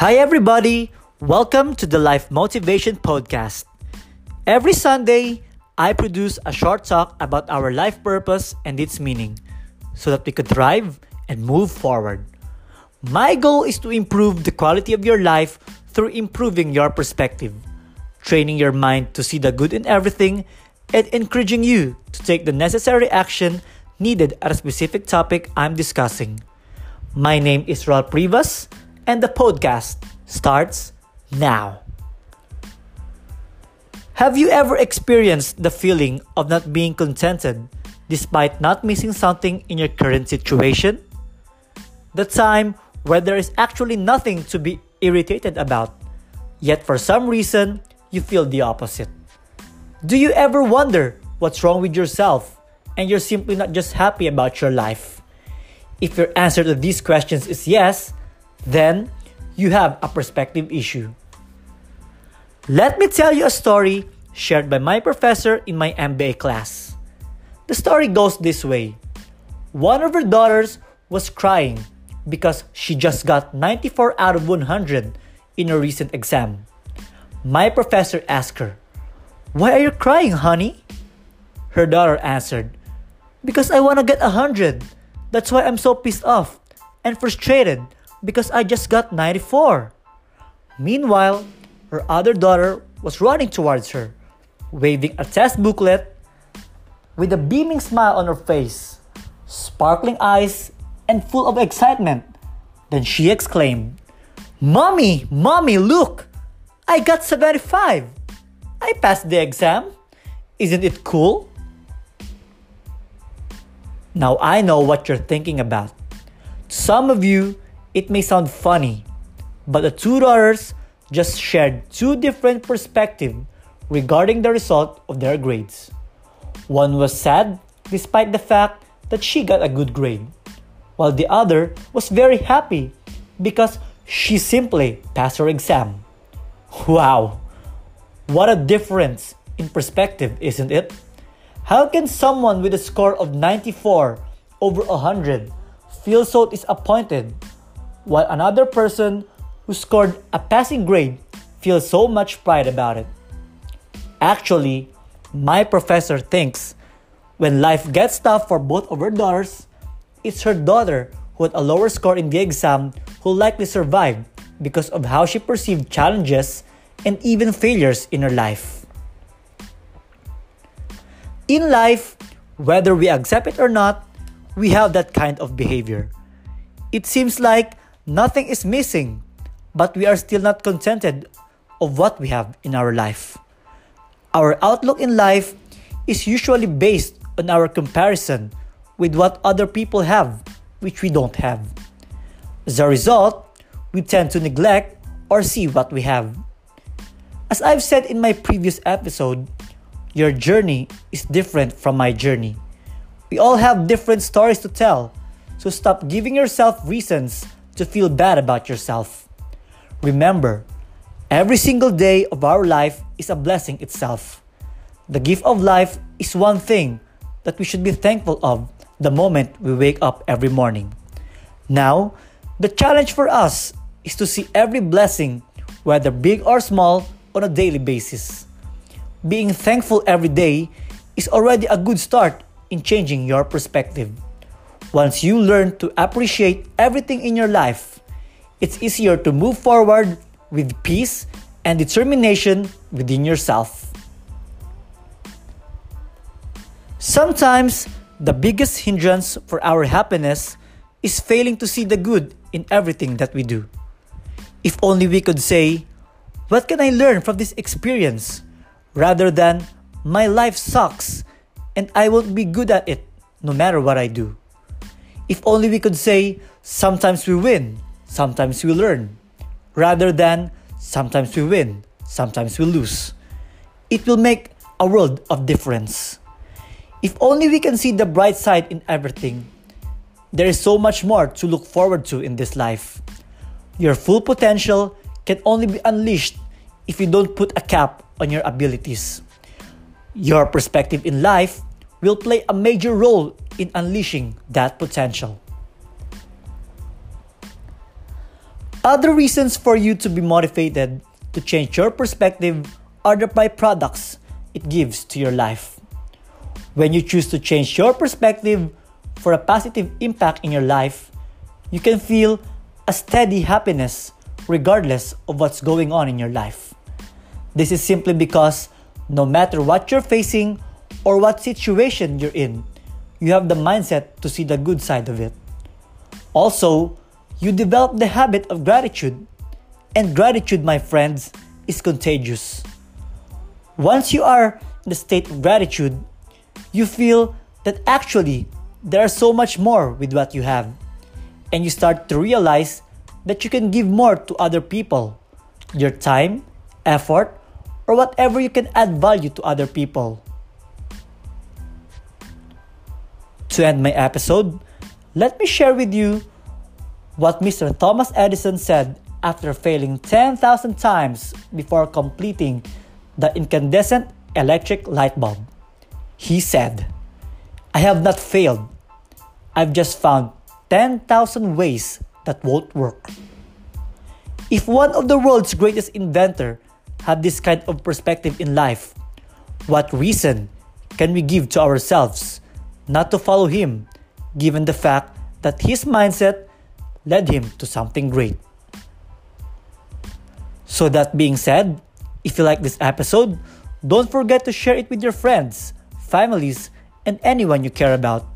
Hi, everybody. Welcome to the Life Motivation Podcast. Every Sunday, I produce a short talk about our life purpose and its meaning so that we could thrive and move forward. My goal is to improve the quality of your life through improving your perspective, training your mind to see the good in everything, and encouraging you to take the necessary action needed at a specific topic I'm discussing. My name is Ralph Rivas, and the podcast starts now. Have you ever experienced the feeling of not being contented despite not missing something in your current situation? The time where there is actually nothing to be irritated about, yet for some reason you feel the opposite. Do you ever wonder what's wrong with yourself and you're simply not just happy about your life? If your answer to these questions is yes, then you have a perspective issue. Let me tell you a story shared by my professor in my MBA class. The story goes this way One of her daughters was crying because she just got 94 out of 100 in a recent exam. My professor asked her, Why are you crying, honey? Her daughter answered, Because I want to get 100. That's why I'm so pissed off and frustrated because I just got 94. Meanwhile, her other daughter was running towards her, waving a test booklet with a beaming smile on her face, sparkling eyes, and full of excitement. Then she exclaimed, Mommy, Mommy, look! I got 75! I passed the exam! Isn't it cool? Now I know what you're thinking about. some of you, it may sound funny, but the two daughters just shared two different perspectives regarding the result of their grades. One was sad despite the fact that she got a good grade, while the other was very happy because she simply passed her exam. Wow! What a difference in perspective, isn't it? How can someone with a score of 94 over 100 feel so disappointed while another person who scored a passing grade feels so much pride about it. Actually, my professor thinks when life gets tough for both of her daughters, it's her daughter who had a lower score in the exam who likely survived because of how she perceived challenges and even failures in her life. In life, whether we accept it or not, we have that kind of behavior. It seems like Nothing is missing, but we are still not contented of what we have in our life. Our outlook in life is usually based on our comparison with what other people have, which we don't have. As a result, we tend to neglect or see what we have. As I've said in my previous episode, your journey is different from my journey. We all have different stories to tell, so stop giving yourself reasons to feel bad about yourself. Remember, every single day of our life is a blessing itself. The gift of life is one thing that we should be thankful of the moment we wake up every morning. Now, the challenge for us is to see every blessing, whether big or small, on a daily basis. Being thankful every day is already a good start in changing your perspective. Once you learn to appreciate everything in your life, it's easier to move forward with peace and determination within yourself. Sometimes, the biggest hindrance for our happiness is failing to see the good in everything that we do. If only we could say, What can I learn from this experience? rather than, My life sucks and I won't be good at it no matter what I do. If only we could say, sometimes we win, sometimes we learn, rather than sometimes we win, sometimes we lose. It will make a world of difference. If only we can see the bright side in everything, there is so much more to look forward to in this life. Your full potential can only be unleashed if you don't put a cap on your abilities. Your perspective in life will play a major role in unleashing that potential. Other reasons for you to be motivated to change your perspective are the byproducts it gives to your life. When you choose to change your perspective for a positive impact in your life, you can feel a steady happiness regardless of what's going on in your life. This is simply because no matter what you're facing or what situation you're in, you have the mindset to see the good side of it. Also, you develop the habit of gratitude, and gratitude, my friends, is contagious. Once you are in the state of gratitude, you feel that actually there is so much more with what you have, and you start to realize that you can give more to other people your time, effort, or whatever you can add value to other people. To end my episode, let me share with you what Mr. Thomas Edison said after failing 10,000 times before completing the incandescent electric light bulb. He said, I have not failed. I've just found 10,000 ways that won't work. If one of the world's greatest inventor had this kind of perspective in life, what reason can we give to ourselves not to follow him, given the fact that his mindset led him to something great. So, that being said, if you like this episode, don't forget to share it with your friends, families, and anyone you care about.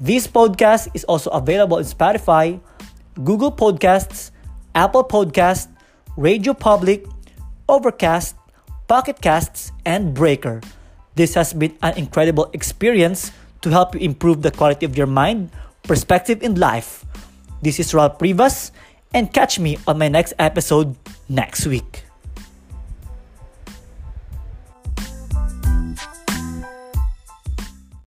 This podcast is also available in Spotify, Google Podcasts, Apple Podcasts, Radio Public, Overcast, Pocket Casts, and Breaker. This has been an incredible experience to help you improve the quality of your mind, perspective in life. This is Ralph Privas, and catch me on my next episode next week.